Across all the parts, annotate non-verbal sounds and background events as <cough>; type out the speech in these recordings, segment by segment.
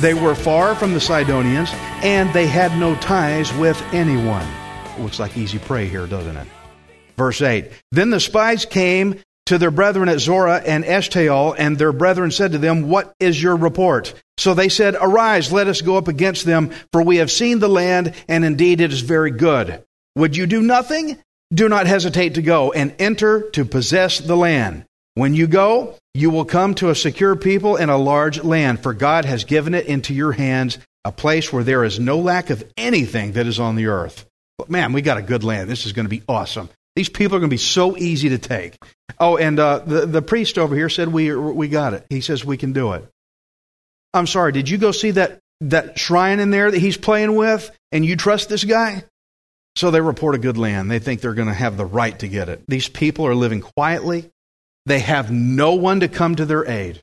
They were far from the Sidonians, and they had no ties with anyone. Looks like easy prey here, doesn't it? Verse 8 Then the spies came to their brethren at Zorah and Eshtaol, and their brethren said to them, What is your report? So they said, Arise, let us go up against them, for we have seen the land, and indeed it is very good. Would you do nothing? Do not hesitate to go and enter to possess the land. When you go, you will come to a secure people and a large land, for God has given it into your hands, a place where there is no lack of anything that is on the earth. But man, we got a good land. This is going to be awesome. These people are going to be so easy to take. Oh, and uh, the, the priest over here said, we, we got it. He says we can do it. I'm sorry, did you go see that, that shrine in there that he's playing with, and you trust this guy? So they report a good land. They think they're going to have the right to get it. These people are living quietly. They have no one to come to their aid.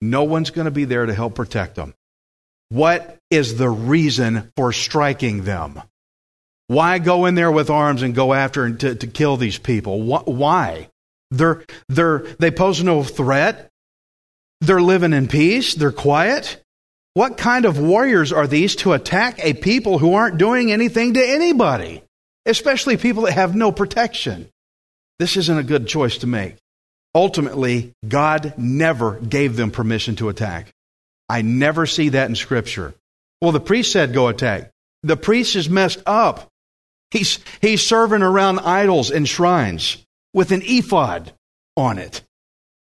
No one's going to be there to help protect them. What is the reason for striking them? Why go in there with arms and go after and to, to kill these people? Why? They're, they're, they pose no threat. They're living in peace. They're quiet. What kind of warriors are these to attack a people who aren't doing anything to anybody, especially people that have no protection? This isn't a good choice to make. Ultimately, God never gave them permission to attack. I never see that in Scripture. Well, the priest said go attack. The priest is messed up. He's, he's serving around idols and shrines with an ephod on it.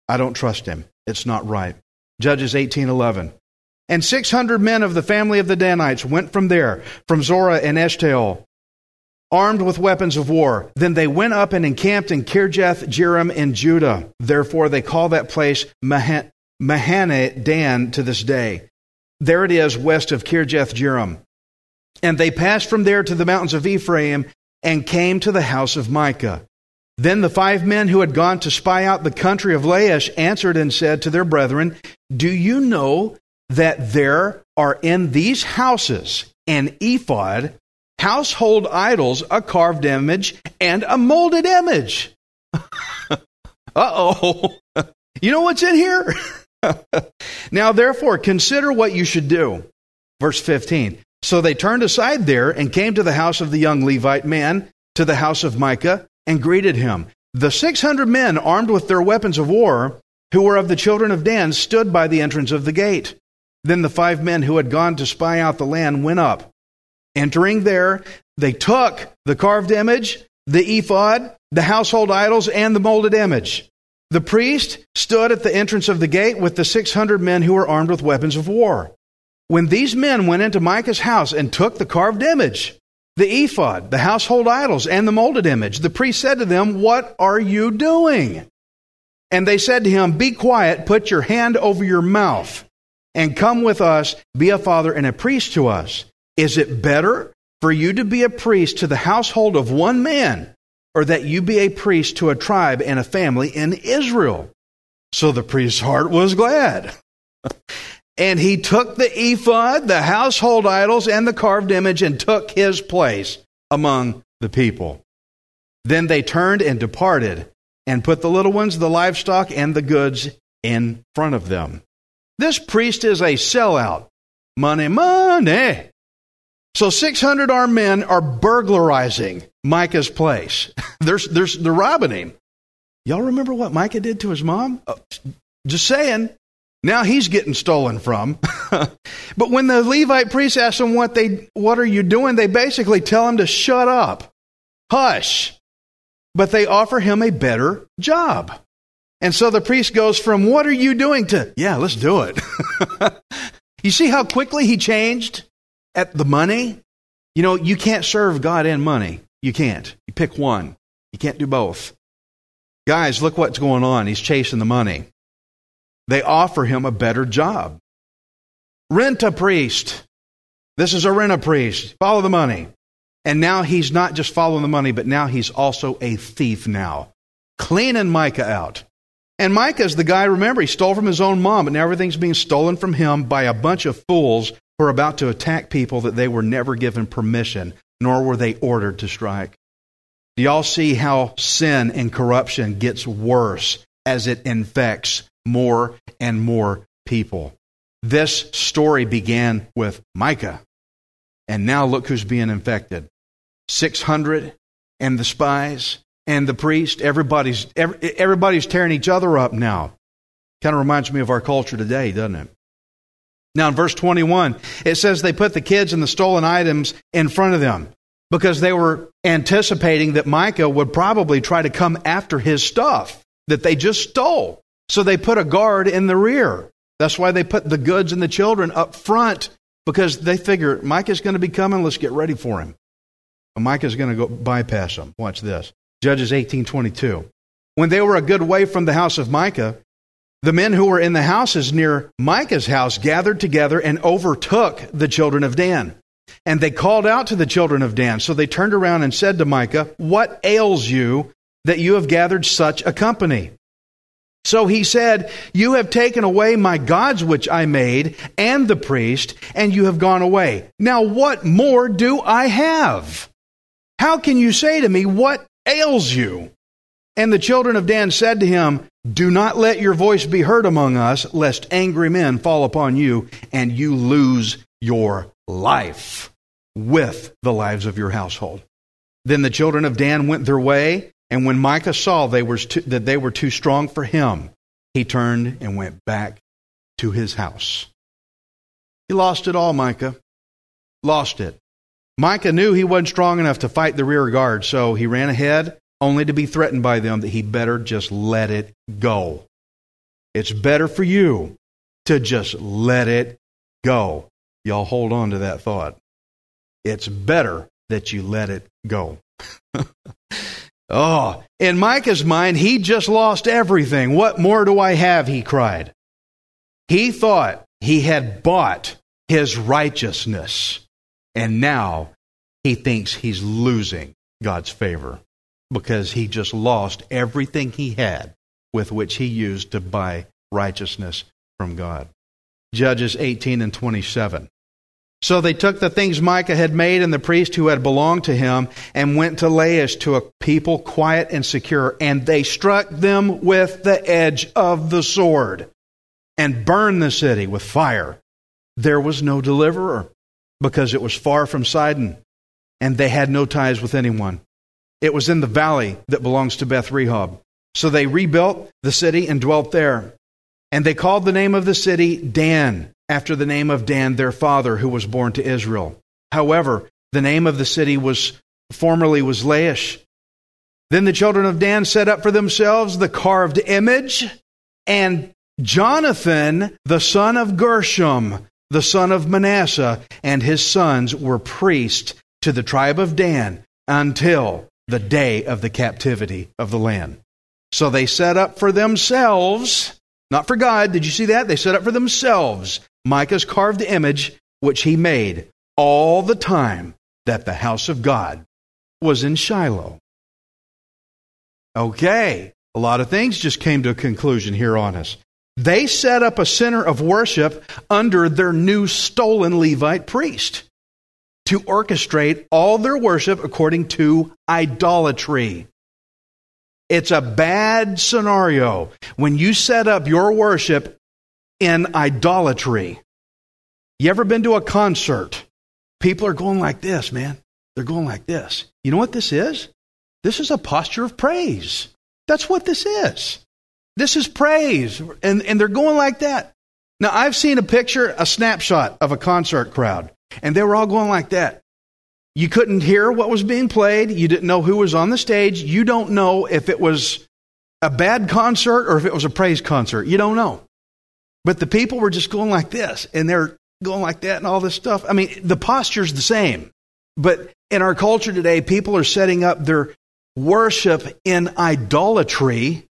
I don't trust him. It's not right. Judges 18:11. And 600 men of the family of the Danites went from there, from Zorah and Eshtaol, armed with weapons of war. Then they went up and encamped in Kirjath Jearim in Judah. Therefore they call that place Mahan- Mahane Dan to this day. There it is west of Kirjath Jearim. And they passed from there to the mountains of Ephraim and came to the house of Micah. Then the five men who had gone to spy out the country of Laish answered and said to their brethren, Do you know that there are in these houses an ephod, household idols, a carved image, and a molded image? <laughs> uh oh. <laughs> You know what's in here? <laughs> now, therefore, consider what you should do. Verse 15. So they turned aside there and came to the house of the young Levite man, to the house of Micah, and greeted him. The 600 men armed with their weapons of war, who were of the children of Dan, stood by the entrance of the gate. Then the five men who had gone to spy out the land went up. Entering there, they took the carved image, the ephod, the household idols, and the molded image. The priest stood at the entrance of the gate with the 600 men who were armed with weapons of war. When these men went into Micah's house and took the carved image, the ephod, the household idols, and the molded image, the priest said to them, What are you doing? And they said to him, Be quiet, put your hand over your mouth, and come with us, be a father and a priest to us. Is it better for you to be a priest to the household of one man, or that you be a priest to a tribe and a family in Israel? So the priest's heart was glad. <laughs> And he took the ephod, the household idols, and the carved image and took his place among the people. Then they turned and departed and put the little ones, the livestock, and the goods in front of them. This priest is a sellout. Money, money. So 600 armed men are burglarizing Micah's place. <laughs> they're, they're, they're robbing him. Y'all remember what Micah did to his mom? Uh, just saying. Now he's getting stolen from. <laughs> but when the Levite priest asks him what they what are you doing, they basically tell him to shut up. Hush. but they offer him a better job. And so the priest goes from, What are you doing to, Yeah, let's do it. <laughs> you see how quickly he changed at the money? You know, you can't serve God and money. You can't. You pick one, you can't do both. Guys, look what's going on. He's chasing the money. They offer him a better job. Rent a priest. This is a rent a priest. Follow the money. And now he's not just following the money, but now he's also a thief now. Cleaning Micah out. And Micah is the guy, remember, he stole from his own mom, but now everything's being stolen from him by a bunch of fools who are about to attack people that they were never given permission, nor were they ordered to strike. Do y'all see how sin and corruption gets worse as it infects more and more people? This story began with Micah. And now look who's being infected 600 and the spies and the priest. Everybody's, every, everybody's tearing each other up now. Kind of reminds me of our culture today, doesn't it? Now, in verse 21, it says they put the kids and the stolen items in front of them because they were anticipating that Micah would probably try to come after his stuff that they just stole. So they put a guard in the rear. That's why they put the goods and the children up front because they figure Micah's going to be coming. Let's get ready for him. And Micah's going to go bypass them. Watch this. Judges 18:22. When they were a good way from the house of Micah, the men who were in the houses near Micah's house gathered together and overtook the children of Dan. And they called out to the children of Dan. So they turned around and said to Micah, What ails you that you have gathered such a company? So he said, You have taken away my gods which I made, and the priest, and you have gone away. Now what more do I have? How can you say to me, What ails you? And the children of Dan said to him, Do not let your voice be heard among us, lest angry men fall upon you, and you lose your life with the lives of your household. Then the children of Dan went their way, and when Micah saw they were too, that they were too strong for him, he turned and went back to his house. He lost it all, Micah. Lost it. Micah knew he wasn't strong enough to fight the rear guard, so he ran ahead, only to be threatened by them that he better just let it go. It's better for you to just let it go. Y'all hold on to that thought. It's better that you let it go. <laughs> oh, in Micah's mind, he just lost everything. What more do I have? He cried. He thought he had bought his righteousness, and now he thinks he's losing God's favor because he just lost everything he had with which he used to buy righteousness from God. Judges 18 and 27. So they took the things Micah had made and the priest who had belonged to him and went to Laish to a people quiet and secure, and they struck them with the edge of the sword and burned the city with fire. There was no deliverer because it was far from Sidon, and they had no ties with anyone. It was in the valley that belongs to Beth Rehob. So they rebuilt the city and dwelt there. And they called the name of the city Dan after the name of Dan, their father, who was born to Israel. However, the name of the city was formerly was Laish. Then the children of Dan set up for themselves the carved image, and Jonathan, the son of Gershom, the son of Manasseh, and his sons were priests to the tribe of Dan until the day of the captivity of the land. So they set up for themselves, not for God. Did you see that? They set up for themselves Micah's carved image, which he made all the time that the house of God was in Shiloh. Okay, a lot of things just came to a conclusion here on us. They set up a center of worship under their new stolen Levite priest to orchestrate all their worship according to idolatry. It's a bad scenario when you set up your worship in idolatry. You ever been to a concert? People are going like this, man. They're going like this. You know what this is? This is a posture of praise. That's what this is. This is praise. And, and they're going like that. Now, I've seen a picture, a snapshot of a concert crowd, and they were all going like that. You couldn't hear what was being played. You didn't know who was on the stage. You don't know if it was a bad concert or if it was a praise concert. You don't know. But the people were just going like this and they're going like that and all this stuff. I mean, the posture's the same. But in our culture today, people are setting up their worship in idolatry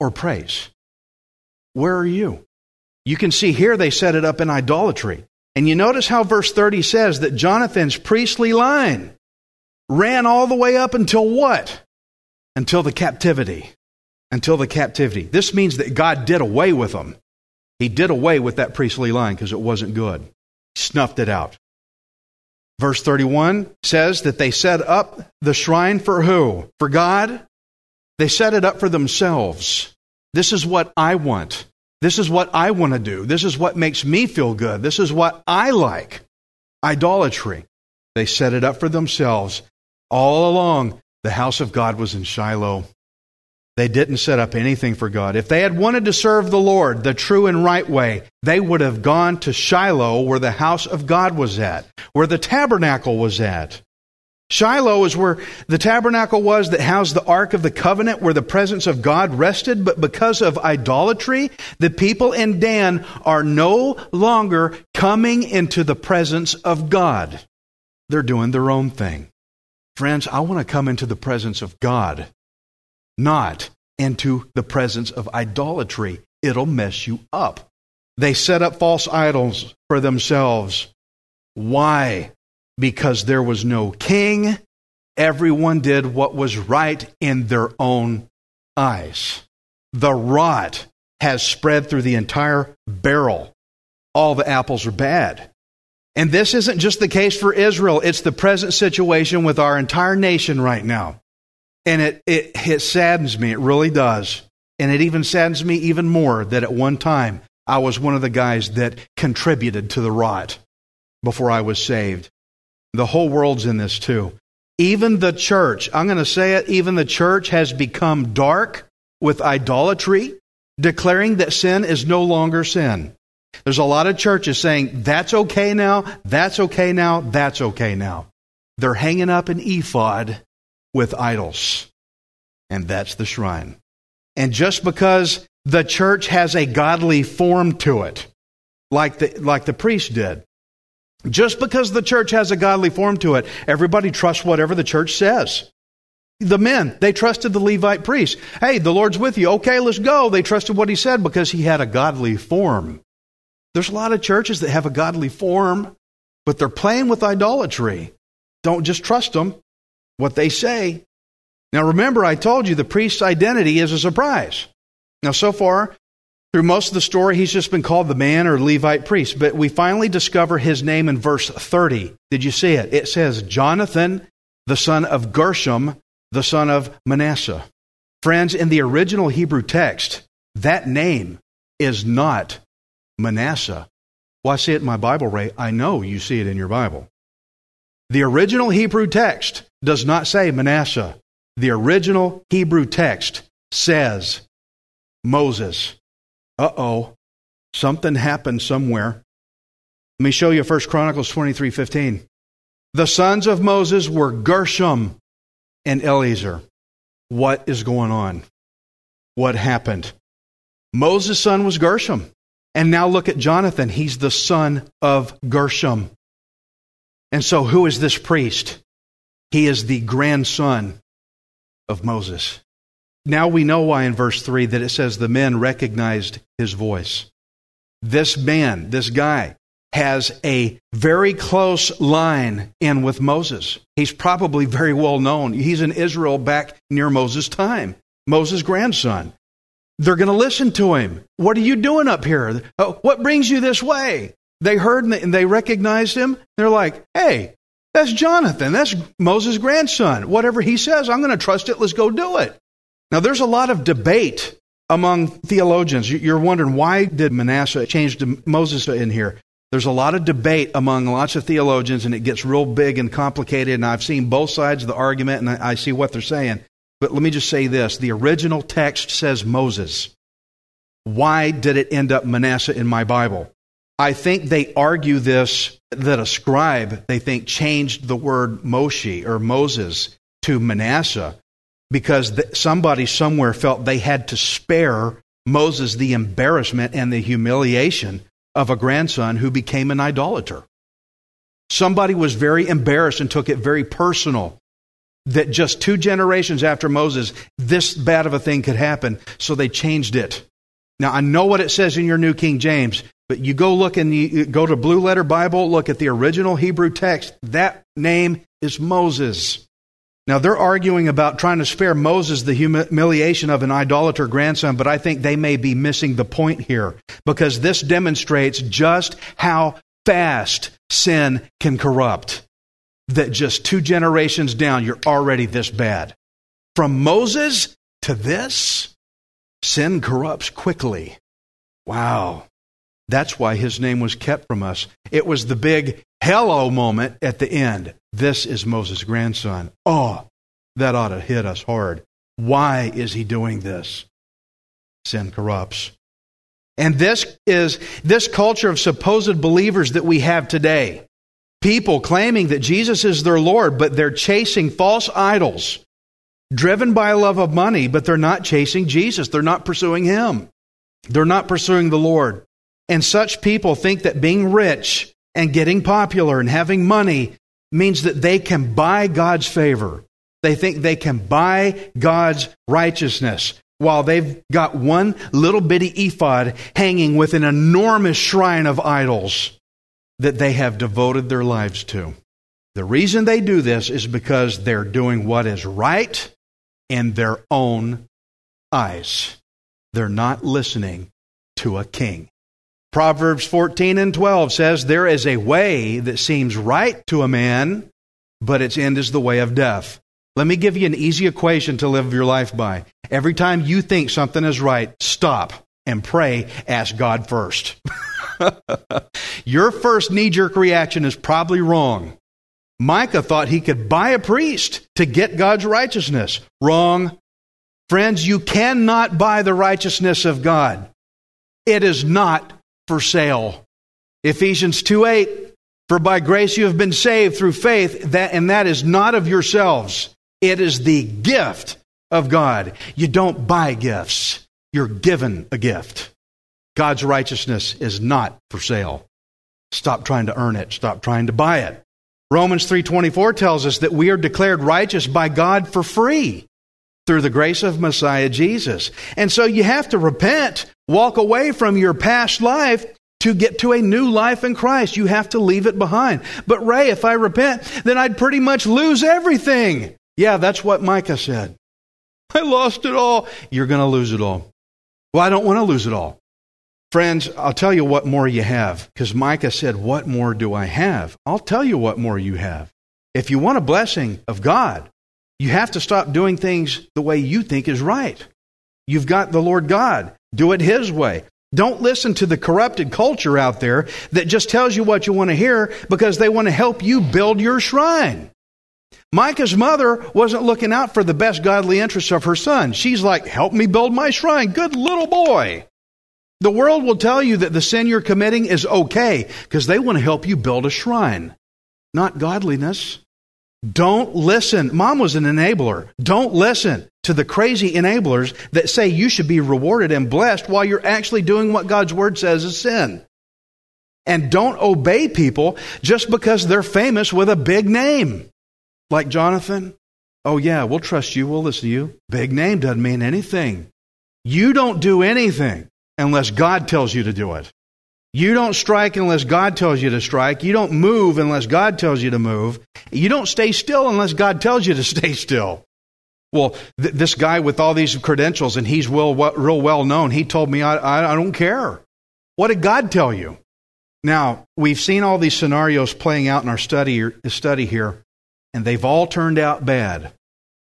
or praise. Where are you? You can see here they set it up in idolatry. And you notice how verse 30 says that Jonathan's priestly line ran all the way up until what? Until the captivity. Until the captivity. This means that God did away with them. He did away with that priestly line because it wasn't good. He snuffed it out. Verse 31 says that they set up the shrine for who? For God? They set it up for themselves. This is what I want. This is what I want to do. This is what makes me feel good. This is what I like. Idolatry. They set it up for themselves. All along, the house of God was in Shiloh. They didn't set up anything for God. If they had wanted to serve the Lord the true and right way, they would have gone to Shiloh where the house of God was at, where the tabernacle was at. Shiloh is where the tabernacle was that housed the Ark of the Covenant, where the presence of God rested. But because of idolatry, the people in Dan are no longer coming into the presence of God. They're doing their own thing. Friends, I want to come into the presence of God not into the presence of idolatry. It'll mess you up. They set up false idols for themselves. Why? Because there was no king. Everyone did what was right in their own eyes. The rot has spread through the entire barrel. All the apples are bad. And this isn't just the case for Israel, it's the present situation with our entire nation right now. And it, it, it saddens me, it really does. And it even saddens me even more that at one time I was one of the guys that contributed to the rot before I was saved. The whole world's in this too. Even the church, I'm going to say it, even the church has become dark with idolatry, declaring that sin is no longer sin. There's a lot of churches saying, that's okay now, that's okay now, that's okay now. They're hanging up an ephod with idols. And that's the shrine. And just because the church has a godly form to it, like the, like the priest did, just because the church has a godly form to it, everybody trusts whatever the church says. The men, they trusted the Levite priest. Hey, the Lord's with you. Okay, let's go. They trusted what he said because he had a godly form. There's a lot of churches that have a godly form, but they're playing with idolatry. Don't just trust them what they say. Now remember, I told you the priest's identity is a surprise. Now, so far, through most of the story, he's just been called the man or Levite priest, but we finally discover his name in verse 30. Did you see it? It says, Jonathan, the son of Gershom, the son of Manasseh. Friends, in the original Hebrew text, that name is not Manasseh. Well, I see it in my Bible, Ray. I know you see it in your Bible. The original Hebrew text does not say Manasseh. The original Hebrew text says Moses. Uh oh. Something happened somewhere. Let me show you 1 Chronicles 23 15. The sons of Moses were Gershom and Eleazar. What is going on? What happened? Moses' son was Gershom. And now look at Jonathan. He's the son of Gershom. And so, who is this priest? He is the grandson of Moses. Now we know why in verse 3 that it says the men recognized his voice. This man, this guy, has a very close line in with Moses. He's probably very well known. He's in Israel back near Moses' time, Moses' grandson. They're going to listen to him. What are you doing up here? Oh, what brings you this way? They heard and they recognized him. They're like, hey, that's Jonathan. That's Moses' grandson. Whatever he says, I'm going to trust it. Let's go do it. Now, there's a lot of debate among theologians. You're wondering why did Manasseh change to Moses in here? There's a lot of debate among lots of theologians, and it gets real big and complicated. And I've seen both sides of the argument, and I see what they're saying. But let me just say this the original text says Moses. Why did it end up Manasseh in my Bible? I think they argue this that a scribe, they think, changed the word Moshe or Moses to Manasseh because somebody somewhere felt they had to spare Moses the embarrassment and the humiliation of a grandson who became an idolater. Somebody was very embarrassed and took it very personal that just two generations after Moses, this bad of a thing could happen, so they changed it. Now, I know what it says in your New King James, but you go look and you go to Blue Letter Bible, look at the original Hebrew text. That name is Moses. Now, they're arguing about trying to spare Moses the humiliation of an idolater grandson, but I think they may be missing the point here because this demonstrates just how fast sin can corrupt. That just two generations down, you're already this bad. From Moses to this, sin corrupts quickly. Wow. That's why his name was kept from us. It was the big hello moment at the end. This is Moses' grandson. Oh, that ought to hit us hard. Why is he doing this? Sin corrupts. And this is this culture of supposed believers that we have today. People claiming that Jesus is their Lord, but they're chasing false idols, driven by a love of money, but they're not chasing Jesus. They're not pursuing Him. They're not pursuing the Lord. And such people think that being rich and getting popular and having money means that they can buy God's favor. They think they can buy God's righteousness while they've got one little bitty ephod hanging with an enormous shrine of idols that they have devoted their lives to. The reason they do this is because they're doing what is right in their own eyes. They're not listening to a king. Proverbs 14 and 12 says, There is a way that seems right to a man, but its end is the way of death. Let me give you an easy equation to live your life by. Every time you think something is right, stop and pray, ask God first. <laughs> your first knee jerk reaction is probably wrong. Micah thought he could buy a priest to get God's righteousness. Wrong. Friends, you cannot buy the righteousness of God. It is not for sale. Ephesians 2 8, for by grace you have been saved through faith, that, and that is not of yourselves. It is the gift of God. You don't buy gifts, you're given a gift. God's righteousness is not for sale. Stop trying to earn it, stop trying to buy it. Romans 3:24 tells us that we are declared righteous by God for free through the grace of Messiah Jesus. And so you have to repent, walk away from your past life to get to a new life in Christ. You have to leave it behind. But Ray, if I repent, then I'd pretty much lose everything. Yeah, that's what Micah said. I lost it all. You're going to lose it all. Well, I don't want to lose it all. Friends, I'll tell you what more you have, because Micah said, What more do I have? I'll tell you what more you have. If you want a blessing of God, you have to stop doing things the way you think is right. You've got the Lord God. Do it His way. Don't listen to the corrupted culture out there that just tells you what you want to hear because they want to help you build your shrine. Micah's mother wasn't looking out for the best godly interests of her son. She's like, Help me build my shrine. Good little boy. The world will tell you that the sin you're committing is okay because they want to help you build a shrine, not godliness. Don't listen. Mom was an enabler. Don't listen to the crazy enablers that say you should be rewarded and blessed while you're actually doing what God's word says is sin. And don't obey people just because they're famous with a big name. Like Jonathan, oh yeah, we'll trust you, we'll listen to you. Big name doesn't mean anything. You don't do anything unless God tells you to do it. You don't strike unless God tells you to strike. You don't move unless God tells you to move. You don't stay still unless God tells you to <laughs> stay still. Well, th- this guy with all these credentials and he's real, real well known, he told me, I, I, I don't care. What did God tell you? Now, we've seen all these scenarios playing out in our study, study here and they've all turned out bad.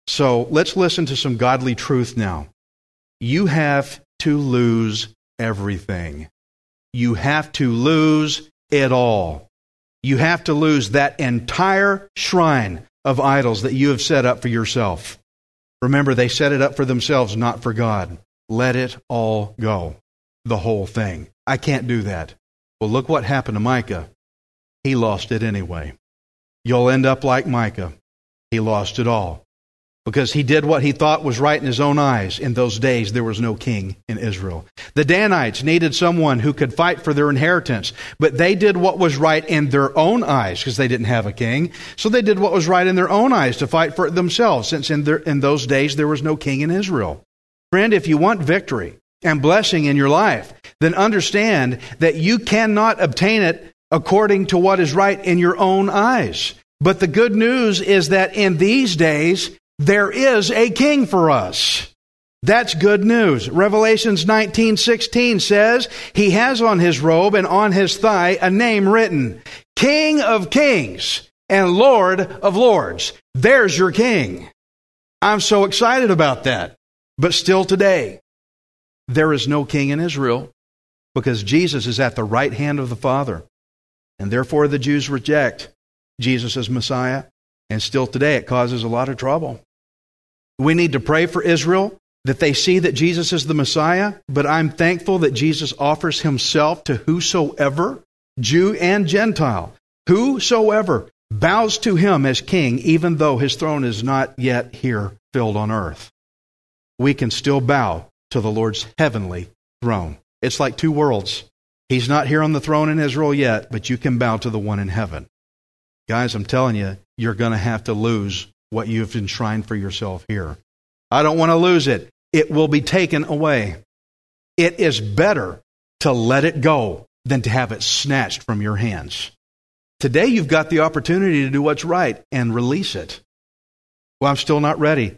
So let's listen to some godly truth now. You have to lose everything. You have to lose it all. You have to lose that entire shrine of idols that you have set up for yourself. Remember, they set it up for themselves, not for God. Let it all go. The whole thing. I can't do that. Well, look what happened to Micah. He lost it anyway. You'll end up like Micah. He lost it all because he did what he thought was right in his own eyes. In those days, there was no king in Israel. The Danites needed someone who could fight for their inheritance, but they did what was right in their own eyes because they didn't have a king. So they did what was right in their own eyes to fight for it themselves, since in, their, in those days there was no king in Israel. Friend, if you want victory and blessing in your life, then understand that you cannot obtain it according to what is right in your own eyes. But the good news is that in these days, there is a king for us. That's good news. Revelations 19:16 says, "He has on his robe and on his thigh a name written, King of Kings and Lord of Lords." There's your king. I'm so excited about that. But still today, there is no king in Israel because Jesus is at the right hand of the Father. And therefore the Jews reject Jesus as Messiah. And still today, it causes a lot of trouble. We need to pray for Israel that they see that Jesus is the Messiah, but I'm thankful that Jesus offers himself to whosoever, Jew and Gentile, whosoever bows to him as king, even though his throne is not yet here filled on earth. We can still bow to the Lord's heavenly throne. It's like two worlds. He's not here on the throne in Israel yet, but you can bow to the one in heaven. Guys, I'm telling you, you're going to have to lose what you've enshrined for yourself here. I don't want to lose it. It will be taken away. It is better to let it go than to have it snatched from your hands. Today, you've got the opportunity to do what's right and release it. Well, I'm still not ready.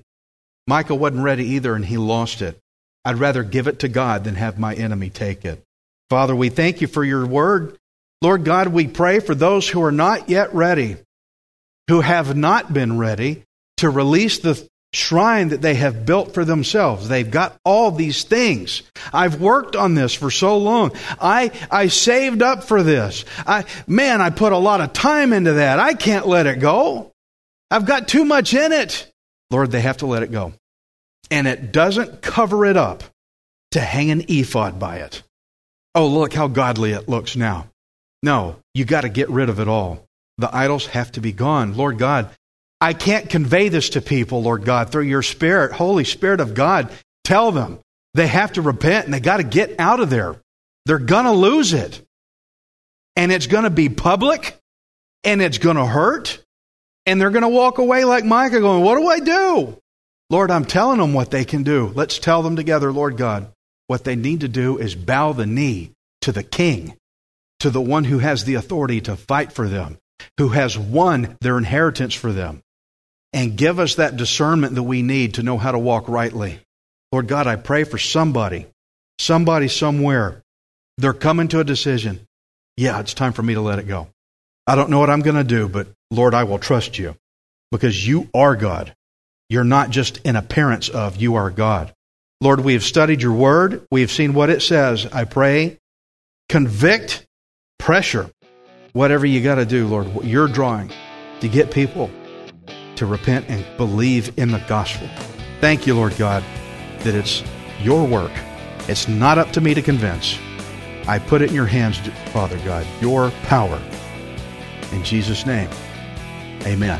Micah wasn't ready either, and he lost it. I'd rather give it to God than have my enemy take it. Father, we thank you for your word. Lord God, we pray for those who are not yet ready, who have not been ready to release the shrine that they have built for themselves. They've got all these things. I've worked on this for so long. I, I saved up for this. I, man, I put a lot of time into that. I can't let it go. I've got too much in it. Lord, they have to let it go. And it doesn't cover it up to hang an ephod by it. Oh, look how godly it looks now. No, you got to get rid of it all. The idols have to be gone. Lord God, I can't convey this to people, Lord God, through your Spirit, Holy Spirit of God. Tell them they have to repent and they got to get out of there. They're going to lose it. And it's going to be public and it's going to hurt. And they're going to walk away like Micah going, What do I do? Lord, I'm telling them what they can do. Let's tell them together, Lord God. What they need to do is bow the knee to the king, to the one who has the authority to fight for them, who has won their inheritance for them, and give us that discernment that we need to know how to walk rightly. Lord God, I pray for somebody, somebody somewhere. They're coming to a decision. Yeah, it's time for me to let it go. I don't know what I'm going to do, but Lord, I will trust you because you are God. You're not just an appearance of, you are God. Lord, we have studied your word. We have seen what it says. I pray, convict, pressure, whatever you got to do, Lord, what you're drawing to get people to repent and believe in the gospel. Thank you, Lord God, that it's your work. It's not up to me to convince. I put it in your hands, Father God, your power. In Jesus' name, amen.